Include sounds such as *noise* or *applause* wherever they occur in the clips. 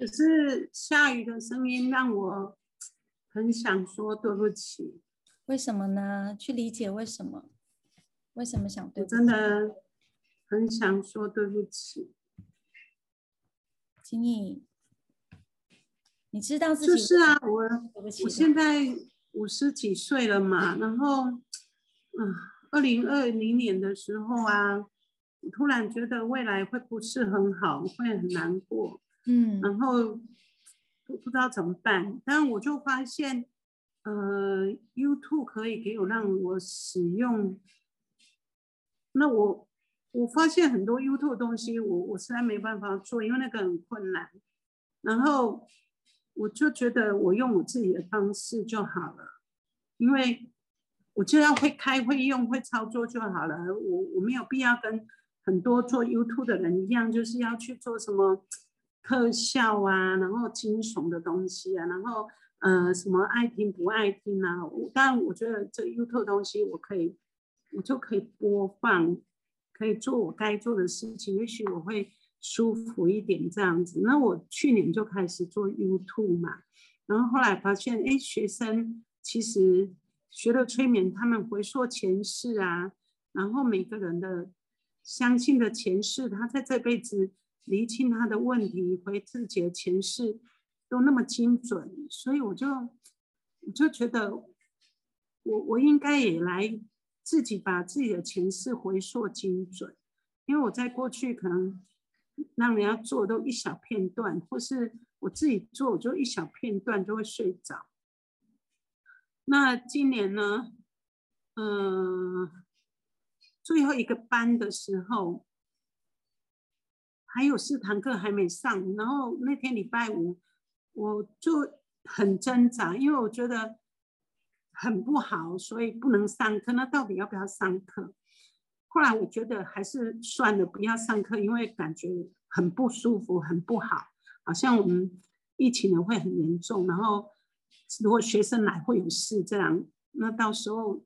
可是下雨的声音让我很想说对不起。为什么呢？去理解为什么？为什么想对？我真的很想说对不起。请你，你知道自己就是啊，我我现在五十几岁了嘛，然后，嗯，二零二零年的时候啊，突然觉得未来会不是很好，会很难过，嗯，然后不不知道怎么办，但我就发现。呃，YouTube 可以给我让我使用，那我我发现很多 YouTube 东西，我我实在没办法做，因为那个很困难。然后我就觉得我用我自己的方式就好了，因为我就要会开会用会操作就好了。我我没有必要跟很多做 YouTube 的人一样，就是要去做什么特效啊，然后惊悚的东西啊，然后。呃，什么爱听不爱听啊？我当然，我觉得这 YouTube 东西我可以，我就可以播放，可以做我该做的事情，也许我会舒服一点这样子。那我去年就开始做 YouTube 嘛，然后后来发现，哎，学生其实学了催眠，他们回溯前世啊，然后每个人的相信的前世，他在这辈子厘清他的问题，回自己的前世。都那么精准，所以我就我就觉得，我我应该也来自己把自己的前世回溯精准，因为我在过去可能让人家做都一小片段，或是我自己做我就一小片段就会睡着。那今年呢，嗯，最后一个班的时候，还有四堂课还没上，然后那天礼拜五。我就很挣扎，因为我觉得很不好，所以不能上课。那到底要不要上课？后来我觉得还是算了，不要上课，因为感觉很不舒服，很不好，好像我们疫情呢会很严重。然后如果学生来会有事，这样那到时候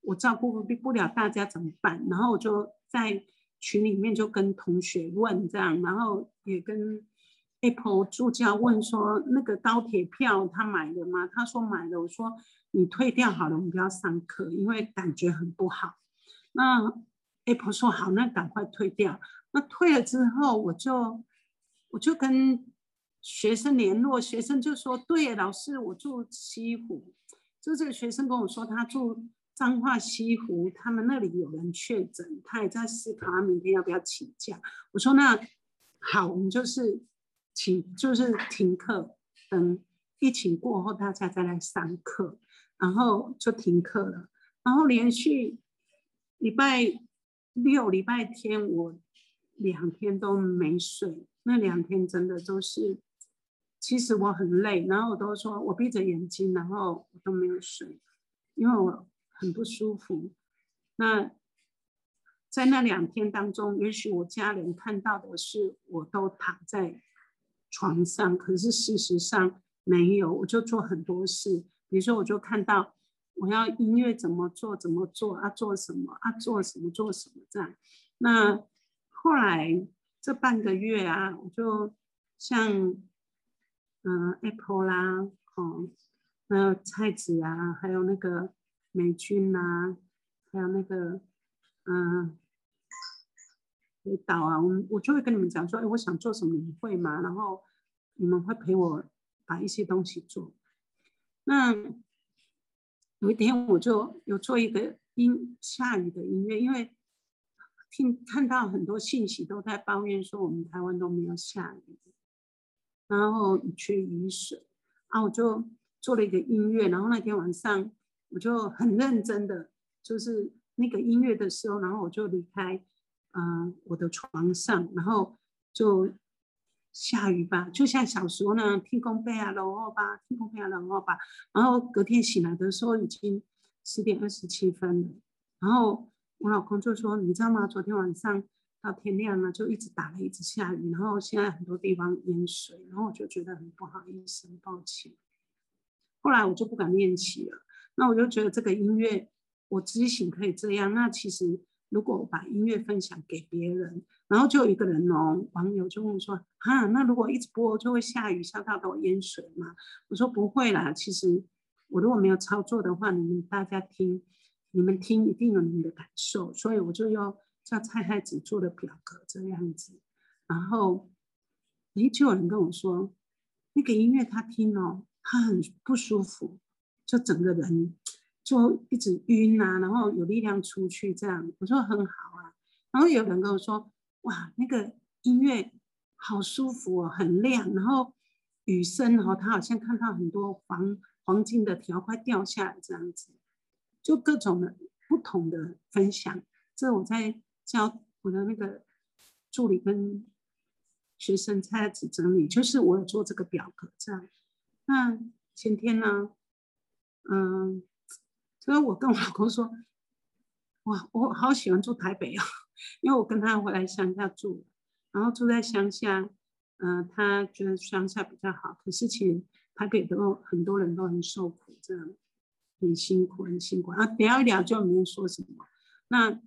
我照顾不了大家怎么办？然后我就在群里面就跟同学问这样，然后也跟。Apple 助教问说：“那个高铁票他买了吗？”他说：“买了。”我说：“你退掉好了，我们不要上课，因为感觉很不好。”那 Apple 说：“好，那赶快退掉。”那退了之后，我就我就跟学生联络，学生就说：“对，老师，我住西湖。”就这个学生跟我说，他住彰化西湖，他们那里有人确诊，他也在思考他明天要不要请假。我说：“那好，我们就是。”请就是停课，等疫情过后大家再来上课，然后就停课了。然后连续礼拜六、礼拜天，我两天都没睡。那两天真的都是，其实我很累，然后我都说我闭着眼睛，然后我都没有睡，因为我很不舒服。那在那两天当中，也许我家人看到的是，我都躺在。床上，可是事实上没有，我就做很多事。比如说，我就看到我要音乐怎么做，怎么做啊，做什么啊，做什么做什么这样。那后来这半个月啊，我就像嗯，Apple 啦，哦，还有菜子啊，还有那个美军呐，还有那个嗯。陪导啊，我我就会跟你们讲说，哎，我想做什么，你会吗？然后你们会陪我把一些东西做。那有一天我就有做一个音下雨的音乐，因为听看到很多信息都在抱怨说我们台湾都没有下雨，然后缺雨水啊，我就做了一个音乐。然后那天晚上我就很认真的，就是那个音乐的时候，然后我就离开。嗯，我的床上，然后就下雨吧，就像小时候那样，天空被啊然后吧，天空被啊然后吧。然后隔天醒来的时候已经十点二十七分了。然后我老公就说：“你知道吗？昨天晚上到天亮了，就一直打雷，一直下雨，然后现在很多地方淹水。”然后我就觉得很不好意思，很抱歉。后来我就不敢练习了。那我就觉得这个音乐，我自己醒可以这样，那其实。如果我把音乐分享给别人，然后就有一个人哦，网友就问说：“哈，那如果一直播就会下雨，下到都淹水吗？”我说：“不会啦，其实我如果没有操作的话，你们大家听，你们听一定有你们的感受，所以我就要叫蔡太子做的表格这样子。然后，诶，就有人跟我说，那个音乐他听哦，他很不舒服，就整个人。”就一直晕啊，然后有力量出去这样，我说很好啊。然后有人跟我说，哇，那个音乐好舒服哦，很亮。然后雨声哦，他好像看到很多黄黄金的条块掉下来这样子，就各种的不同的分享。这我在教我的那个助理跟学生在子整理，就是我有做这个表格这样。那前天呢，嗯。所以我跟我老公说，哇，我好喜欢住台北啊，因为我跟他回来乡下住，然后住在乡下，嗯，他觉得乡下比较好。可是其实台北都很多人都很受苦，这样很辛苦，很辛苦。啊，聊一聊就没人说什么。那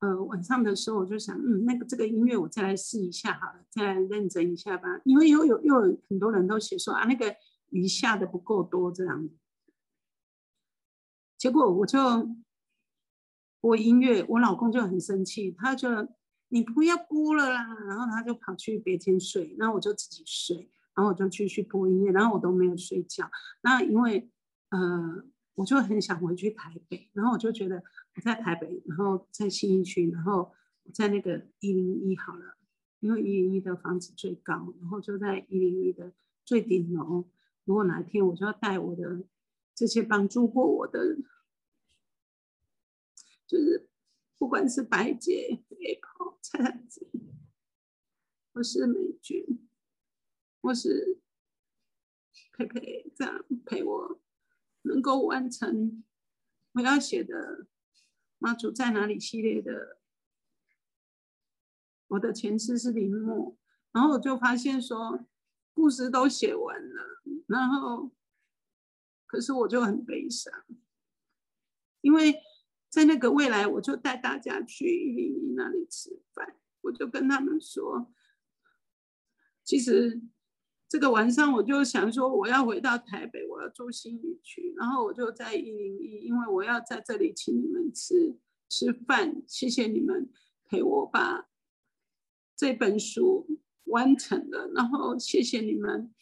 呃晚上的时候我就想，嗯，那个这个音乐我再来试一下好了，再来认真一下吧。因为又有又有很多人都写说啊，那个雨下的不够多这样。结果我就播音乐，我老公就很生气，他就你不要播了啦，然后他就跑去别间睡，然后我就自己睡，然后我就继续播音乐，然后我都没有睡觉。那因为呃，我就很想回去台北，然后我就觉得我在台北，然后在新一区，然后在那个一零一好了，因为一零一的房子最高，然后就在一零一的最顶楼。如果哪一天我就要带我的。这些帮助过我的，就是不管是白姐、Apple、蔡太子，或是美君，或是佩佩，这样陪我，能够完成我要写的《妈祖在哪里》系列的。我的前世是林默，然后我就发现说，故事都写完了，然后。可是我就很悲伤，因为在那个未来，我就带大家去一零一那里吃饭，我就跟他们说，其实这个晚上我就想说，我要回到台北，我要住新宇区，然后我就在一零一，因为我要在这里请你们吃吃饭，谢谢你们陪我把这本书完成了，然后谢谢你们。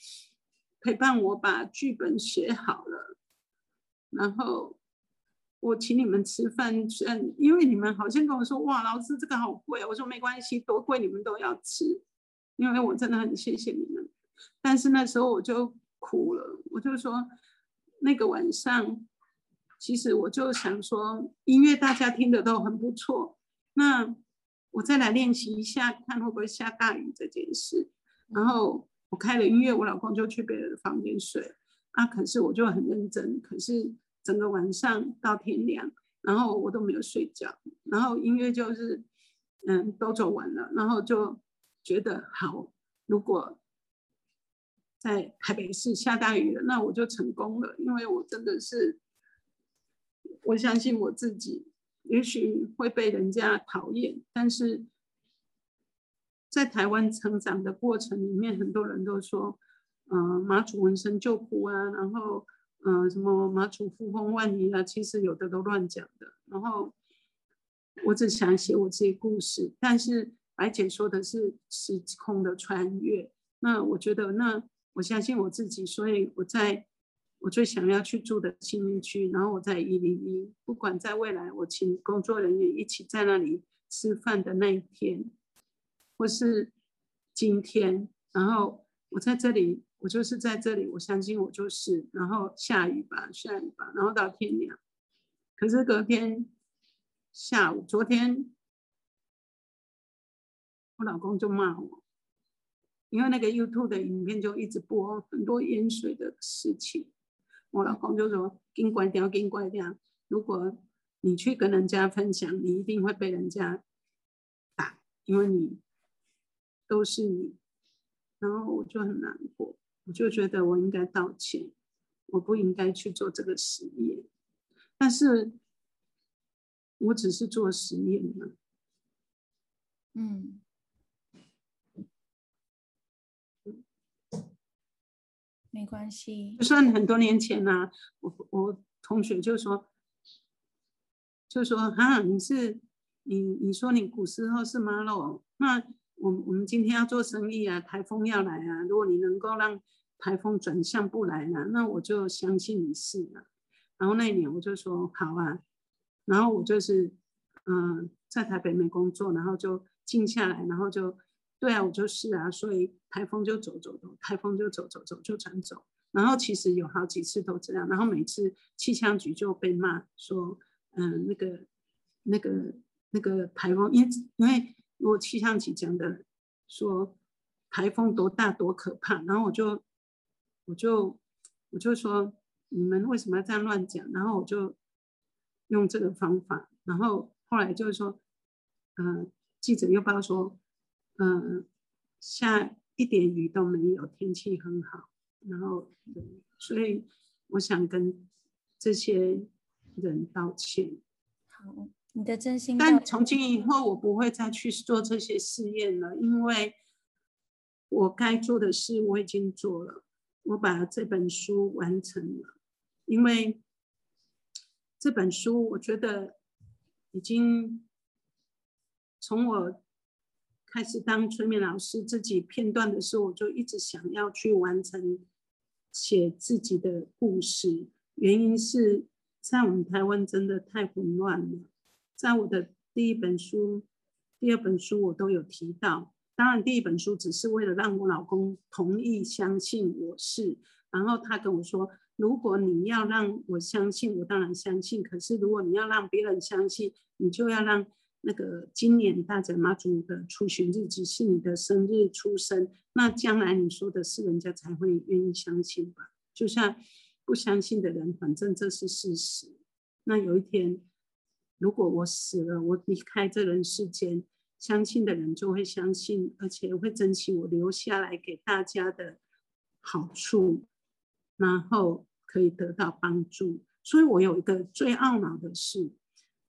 陪伴我把剧本写好了，然后我请你们吃饭，虽然因为你们好像跟我说哇，老师这个好贵，我说没关系，多贵你们都要吃，因为我真的很谢谢你们。但是那时候我就哭了，我就说那个晚上，其实我就想说音乐大家听的都很不错，那我再来练习一下，看会不会下大雨这件事，然后。我开了音乐，我老公就去别人的房间睡。啊，可是我就很认真，可是整个晚上到天亮，然后我都没有睡觉。然后音乐就是，嗯，都走完了，然后就觉得好，如果在台北市下大雨了，那我就成功了，因为我真的是，我相信我自己，也许会被人家讨厌，但是。在台湾成长的过程里面，很多人都说，嗯，马祖闻声就哭啊，然后，嗯，什么马祖呼风唤雨啊，其实有的都乱讲的。然后，我只想写我自己故事，但是白姐说的是时空的穿越，那我觉得，那我相信我自己，所以我在我最想要去住的新民区，然后我在一零一，不管在未来，我请工作人员一起在那里吃饭的那一天。或是今天，然后我在这里，我就是在这里，我相信我就是，然后下雨吧，下雨吧，然后到天亮。可是隔天下午，昨天我老公就骂我，因为那个 YouTube 的影片就一直播很多淹水的事情，我老公就说：“给关掉，给关掉。如果你去跟人家分享，你一定会被人家打，因为你。”都是你，然后我就很难过，我就觉得我应该道歉，我不应该去做这个实验。但是我只是做实验嘛。嗯，没关系。就算很多年前呢、我我同学就说，就说哈，你是你你说你古时候是马路，那我我们今天要做生意啊，台风要来啊，如果你能够让台风转向不来了，那我就相信你是了。然后那一年我就说好啊，然后我就是嗯、在台北没工作，然后就静下来，然后就对啊，我就是啊，所以台风就走走走，台风就走走走就转走。然后其实有好几次都这样，然后每次气象局就被骂说，嗯、那个那个那个台风，因因为如果气象局讲的说台风多大多可怕，然后我就我就我就说你们为什么要这样乱讲？然后我就用这个方法，然后后来就是说，嗯、记者又报说，嗯、下一点雨都没有，天气很好。然后，所以我想跟这些人道歉。好，你的真心但从今以后，我不会再去做这些试验了，因为我该做的事我已经做了，我把这本书完成了。因为这本书，我觉得已经从我开始当催眠老师自己片段的时候，我就一直想要去完成写自己的故事。原因是在我们台湾真的太混乱了。在我的第一本书、第二本书我都有提到。当然，第一本书只是为了让我老公同意相信我是，然后他跟我说，如果你要让我相信，我当然相信。可是如果你要让别人相信，你就要让那个今年大甲妈祖的出巡日子是你的生日出生，那将来你说的是人家才会愿意相信吧？就像不相信的人，反正这是事实。那有一天，如果我死了，我离开这人世间，相信的人就会相信，而且会珍惜我留下来给大家的好处，然后可以得到帮助。所以我有一个最懊恼的事，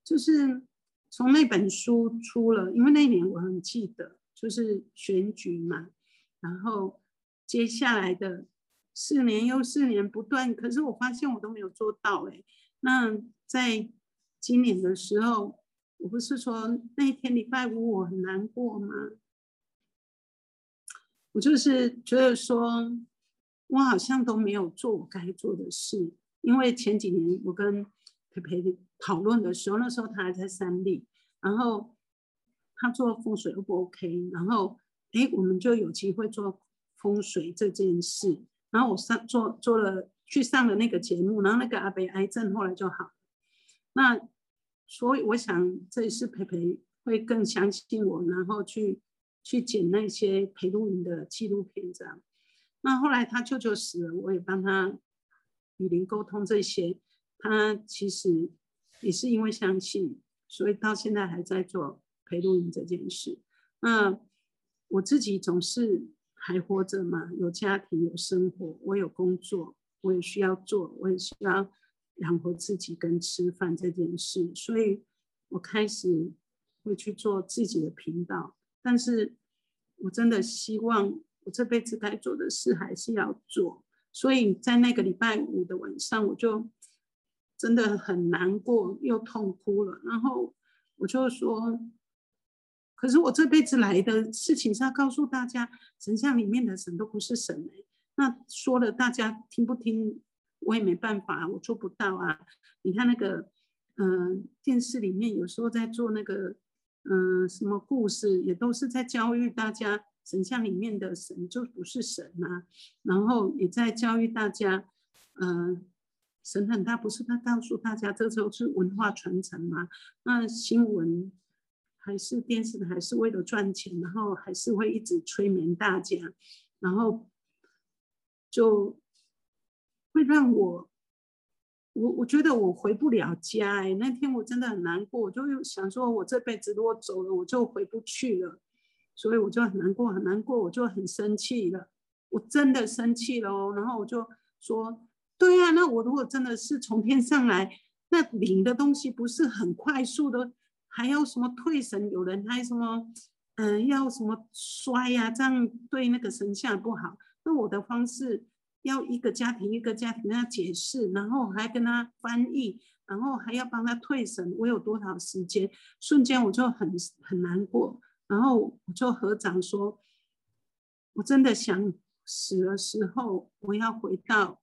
就是从那本书出了，因为那年我很记得，就是选举嘛，然后接下来的四年又四年不断，可是我发现我都没有做到哎、那在今年的时候，我不是说那一天礼拜五我很难过吗？我就是觉得说，我好像都没有做我该做的事，因为前几年我跟培培讨论的时候，那时候他还在三立，然后他做风水 O 不 OK，然后诶，我们就有机会做风水这件事，然后我上做做了去上了那个节目，然后那个阿北癌症后来就好了，那所以我想这一次培培会更相信我，然后去去剪那些陪录影的纪录片这样。那后来他舅舅死了，我也帮他与灵沟通这些。他其实也是因为相信，所以到现在还在做陪录影这件事。那我自己总是还活着嘛，有家庭，有生活，我有工作，我也需要做，我也需要养活自己跟吃饭这件事，所以我开始会去做自己的频道。但是我真的希望我这辈子该做的事还是要做，所以在那个礼拜五的晚上，我就真的很难过，又痛哭了。然后我就说，可是我这辈子来的事情是要告诉大家，神像里面的神都不是神哎、那说了大家听不听，我也没办法，我做不到啊。你看那个，嗯、电视里面有时候在做那个，嗯、什么故事，也都是在教育大家，神像里面的神就不是神啊。然后也在教育大家，嗯、神很大，不是他告诉大家，这就是文化传承嘛。那新闻还是电视，还是为了赚钱，然后还是会一直催眠大家，然后就让我，我我觉得我回不了家哎、那天我真的很难过，我就想说，我这辈子如果走了，我就回不去了，所以我就很难过，很难过，我就很生气了，我真的生气了哦，然后我就说，对呀、那我如果真的是从天上来，那领的东西不是很快速的，还要什么退神？有人还什么，嗯，要什么摔呀？这样对那个神像不好。那我的方式要一个家庭一个家庭跟他解释，然后还跟他翻译，然后还要帮他退神。我有多少时间？瞬间我就很很难过，然后我就合掌说，我真的想死的时候，我要回到。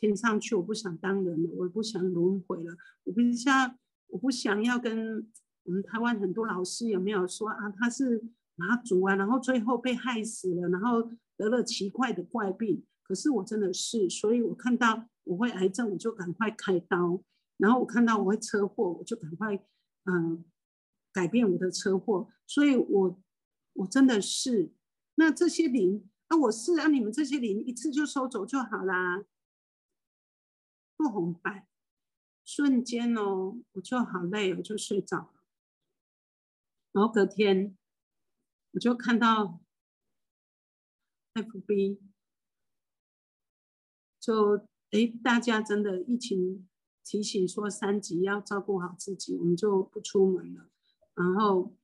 天上去，我不想当人了，我不想轮回了。我不想，我不想要跟我们台湾很多老师有没有说啊？他是马祖啊，然后最后被害死了，然后得了奇怪的怪病。可是我真的是，所以我看到我会癌症，我就赶快开刀；然后我看到我会车祸，我就赶快嗯改变我的车祸。所以我我真的是，那这些灵啊，我是让你们这些灵一次就收走就好啦。不红白，瞬间哦，我就好累，我就睡着了。然后隔天，我就看到 FB，就哎，大家真的疫情提醒说三级要照顾好自己，我们就不出门了。然后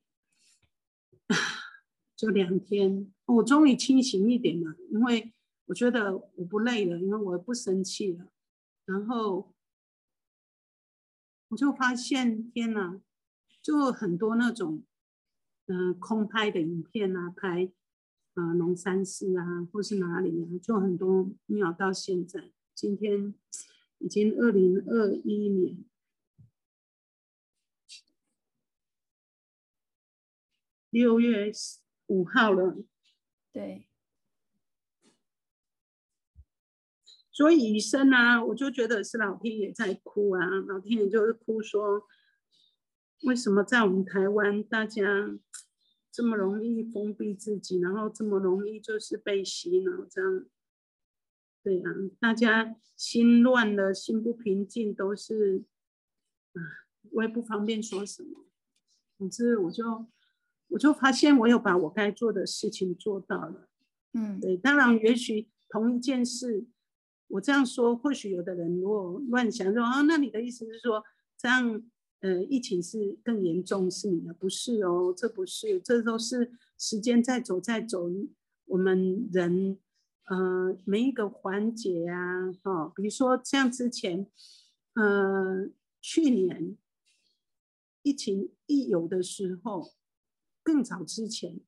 *laughs* 就两天，我终于清醒一点了，因为我觉得我不累了，因为我不生气了。然后我就发现，天哪，就很多那种，嗯，空拍的影片啊，拍，啊，龙山寺啊，或是哪里啊，就很多庙到现在，今天已经二零二一年六月五号了，对。所以医生啊，我就觉得是老天爷在哭啊，老天爷就是哭说，为什么在我们台湾大家这么容易封闭自己，然后这么容易就是被洗脑这样？对呀，大家心乱了，心不平静，都是啊，我也不方便说什么。总之，我就我就发现我有把我该做的事情做到了。嗯，对，当然也许同一件事。我这样说，或许有的人如果乱想说啊，那你的意思是说，这样呃，疫情是更严重是你的？不是哦，这不是，这都是时间在走在走，我们人呃每一个环节啊，哈，比如说像之前呃去年疫情一有的时候，更早之前，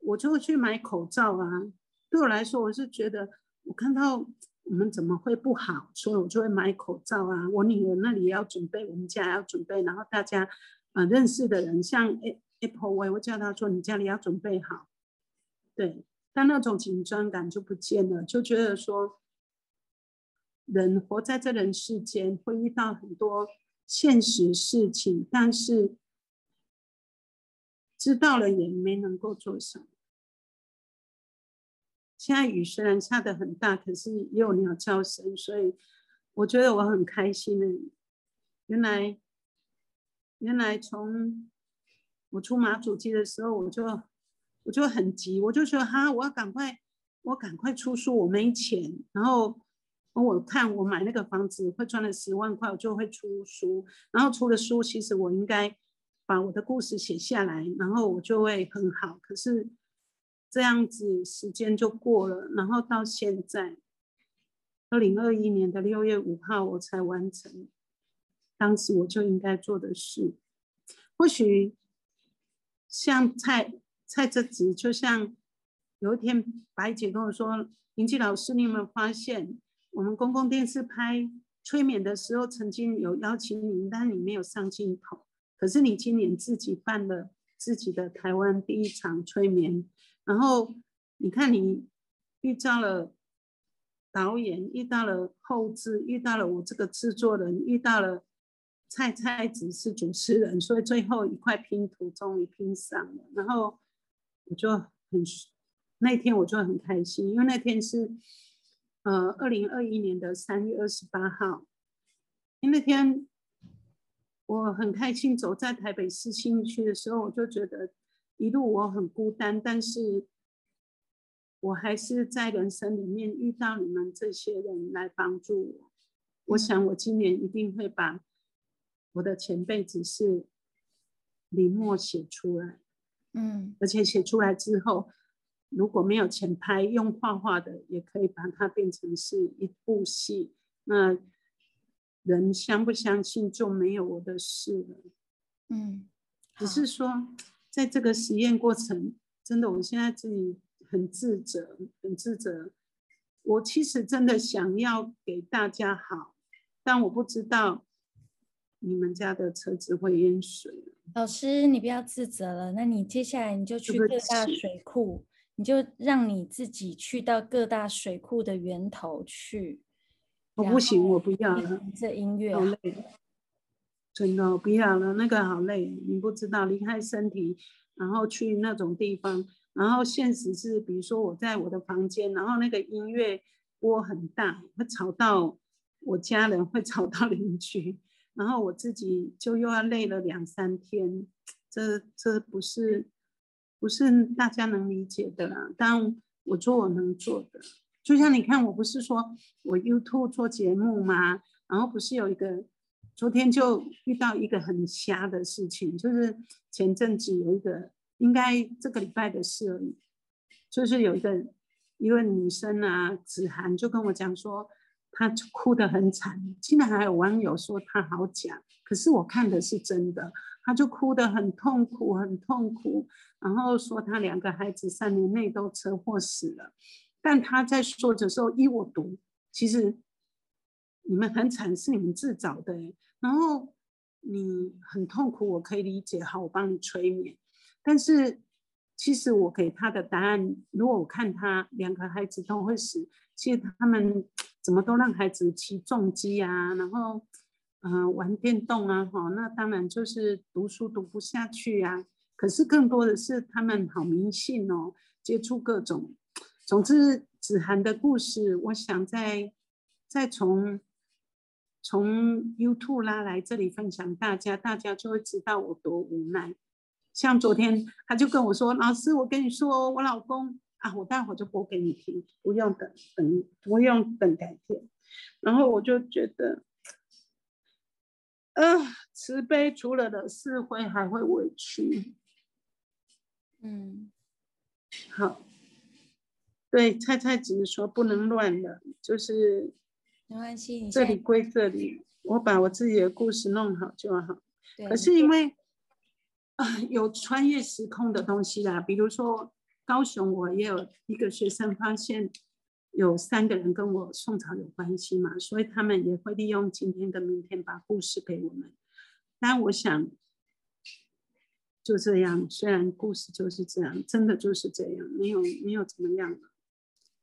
我就会去买口罩啊。对我来说，我是觉得我看到。我们怎么会不好？所以我就会买口罩啊。我女儿那里也要准备，我们家也要准备，然后大家，呃，认识的人，像 Apple，我也会叫他说：“你家里要准备好。”对，但那种紧张感就不见了，就觉得说，人活在这人世间，会遇到很多现实事情，但是知道了也没能够做什么。现在雨虽然下的很大，可是也有鸟叫声，所以我觉得我很开心的。原来，原来从我出马主机的时候，我就我就很急，我就说哈，我要赶快，我赶快出书，我没钱。然后我看我买那个房子会赚了十万块，我就会出书。然后出了书，其实我应该把我的故事写下来，然后我就会很好。可是。这样子时间就过了，然后到现在，二零二一年的六月五号我才完成，当时我就应该做的事。或许像蔡蔡哲子，就像有一天白姐跟我说：“林记老师，你有没有发现，我们公共电视拍催眠的时候，曾经有邀请你，但你没有上镜头。可是你今年自己办了自己的台湾第一场催眠。”然后你看，你遇到了导演，遇到了后制，遇到了我这个制作人，遇到了蔡蔡子是主持人，所以最后一块拼图终于拼上了。然后我就很那天我就很开心，因为那天是呃二零二一年的三月二十八号，因为那天我很开心走在台北市新区的时候，我就觉得。一路我很孤单，但是我还是在人生里面遇到你们这些人来帮助我。我想我今年一定会把我的前辈只是临摹写出来，嗯而且写出来之后，如果没有钱拍，用画画的也可以把它变成是一部戏。那人相不相信就没有我的事了。嗯，只是说，在这个实验过程，真的，我现在自己很自责，很自责。我其实真的想要给大家好，但我不知道你们家的车子会淹水。老师，你不要自责了。那你接下来你就去各大水库，你就让你自己去到各大水库的源头去。我不行，我不要了，这音乐好累，真的不要了，那个好累，你不知道离开身体，然后去那种地方，然后现实是，比如说我在我的房间，然后那个音乐播很大，会吵到我家人，会吵到邻居，然后我自己就又要累了两三天，这这不是不是大家能理解的啦，但我做我能做的。就像你看，我不是说我 YouTube 做节目吗？然后不是有一个，昨天就遇到一个很瞎的事情，就是前阵子有一个，应该这个礼拜的事而已，就是有一个一位女生啊，子涵就跟我讲说，她哭得很惨，竟然还有网友说她好假，可是我看的是真的，她就哭得很痛苦，很痛苦，然后说她两个孩子三年内都车祸死了。但他在说的时候，依我读，其实你们很惨是你们自找的，然后你很痛苦，我可以理解，好，我帮你催眠。但是其实我给他的答案，如果我看他两个孩子都会死，其实他们怎么都让孩子骑重机啊，然后嗯、玩电动啊，哈，那当然就是读书读不下去啊。可是更多的是他们好迷信哦，接触各种。总之，子涵的故事，我想再再从从 YouTube 拉来这里分享大家，大家就会知道我多无奈。像昨天他就跟我说：“老师，我跟你说，我老公啊，我待会儿就播给你听，不用等等，不用等改天。”然后我就觉得，呃，慈悲除了惹是非，还会委屈。嗯好，对，菜菜只是说不能乱了，就是没关系，你这里归这里，我把我自己的故事弄好就好。可是因为啊、有穿越时空的东西啦，比如说高雄，我也有一个学生发现有三个人跟我宋朝有关系嘛，所以他们也会利用今天跟明天把故事给我们。但我想就这样，虽然故事就是这样，真的就是这样，没有没有怎么样了。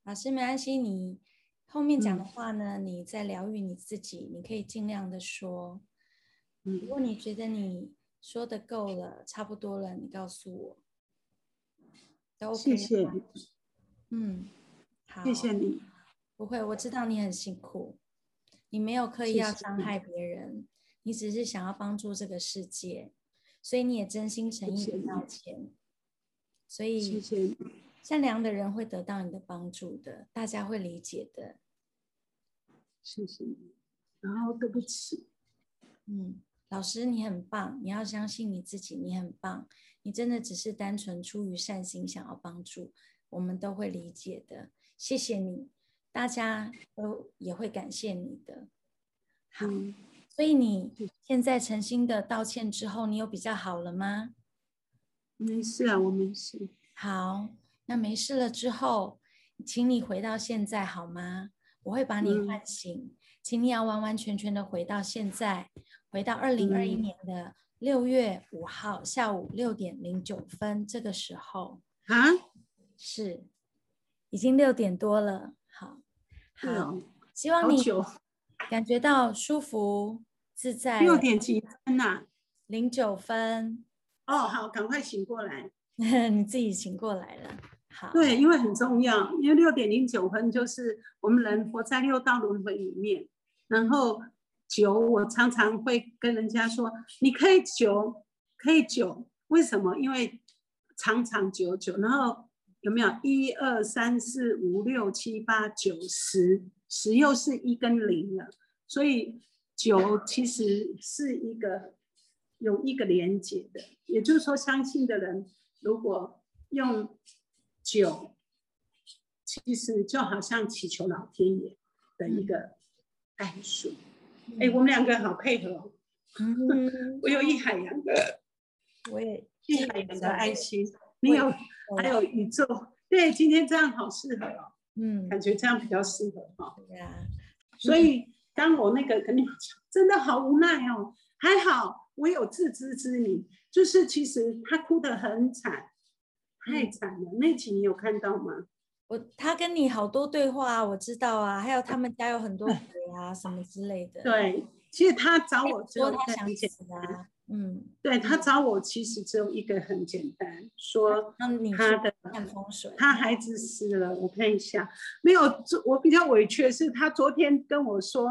老师没关系，你后面讲的嗯话呢，你在疗愈你自己，你可以尽量的说。如嗯，果你觉得你说的够了，差不多了，你告诉我，都 OK 谢谢你嗯，好，谢谢你。不会，我知道你很辛苦，你没有刻意要伤害别人，你只是想要帮助这个世界，所以你也真心诚意的道歉。所谢以谢你，善良的人会得到你的帮助的，大家会理解的。谢谢你。然后对不起，嗯，老师你很棒，你要相信你自己，你很棒，你真的只是单纯出于善心想要帮助，我们都会理解的。谢谢你，大家都也会感谢你的。好，嗯，所以你现在诚心的道歉之后，你有比较好了吗？没事啊，我没事。好，那没事了之后，请你回到现在好吗？我会把你嗯唤醒，请你要完完全全的回到现在，回到二零二一嗯年的六月五号下午六点零九分这个时候，啊，是已经六点多了。好，好，希望你，感觉到舒服自在。六点几分呐、零九分，哦，好，赶快醒过来。*laughs* 你自己醒过来了。对，因为很重要，因为六点零九分就是我们人活在六道轮回里面，然后九，我常常会跟人家说，你可以九，可以九，为什么？因为长长久久，然后有没有？一二三四五六七八九十，十又是一跟零了，所以九其实是一个有一个连接的，也就是说，相信的人如果用酒，其实就好像祈求老天爷的一个。哎，我们两个好配合哦。嗯，*laughs* 我有一海洋的，*laughs* 我也一海洋的爱心。你有，还有宇宙。对，今天这样好适合哦。嗯，感觉这样比较适合哈。对呀。所以当我那个跟你们讲，真的好无奈哦。还好我有自知之明，就是其实他哭得很惨，太惨了。那集你有看到吗？我他跟你好多对话，我知道啊。还有他们家有很多鬼啊，什么之类的。对，其实他找我说他想死啊。嗯，对他找我其实只有一个很简单，说他的看风水，他孩子死了，我看一下，没有，我比较委屈的是他昨天跟我说，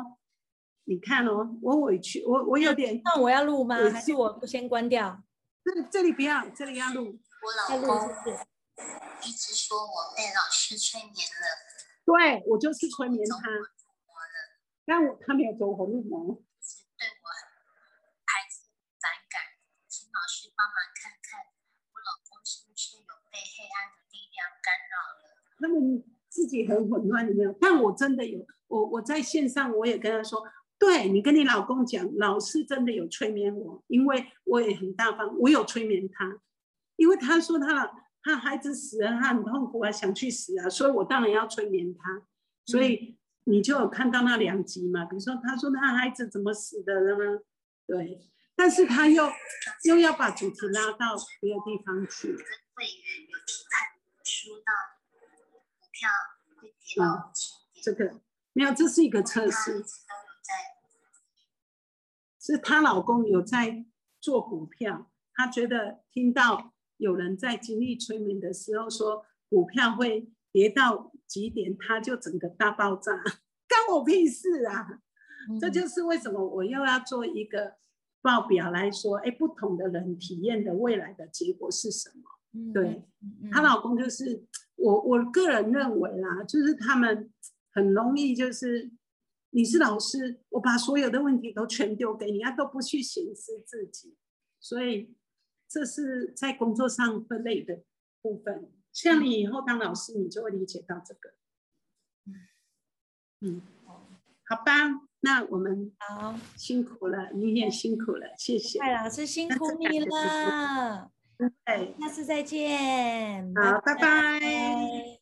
你看哦，我委屈，我我有点，那我要录吗？还是我不先关掉？这这里不要，这里要录。我老公一直说我被老师催眠了，对我就是催眠他，但我他没有走火入魔。帮忙看看我老公是不是有被黑暗的力量干扰了？他们自己很混乱，有没有？但我真的有，我我在线上我也跟他说，对你跟你老公讲，老师真的有催眠我，因为我也很大方，我有催眠他，因为他说他他孩子死了，他很痛苦啊，想去死啊，所以我当然要催眠他。所以你就有看到那两集嘛？比如说他说他孩子怎么死的了吗？对。但是他又又要把主题拉到别的地方去。跟会员有看说到股票会跌到这个没有，这是一个测试。是她老公有在做股票，他觉得听到有人在经历催眠的时候说股票会跌到几点，他就整个大爆炸，*laughs* 干我屁事啊！这就是为什么我又要做一个。报表来说，哎，不同的人体验的未来的结果是什么？对，她老公就是我，我个人认为啦，就是他们很容易就是你是老师，我把所有的问题都全丢给你，他，都不去审视自己，所以这是在工作上分类的部分。像你以后当老师，你就会理解到这个。嗯，好吧。那我们好辛苦了，你也辛苦了，谢谢。蔡老师辛苦你了，对，下次再见，好，拜拜。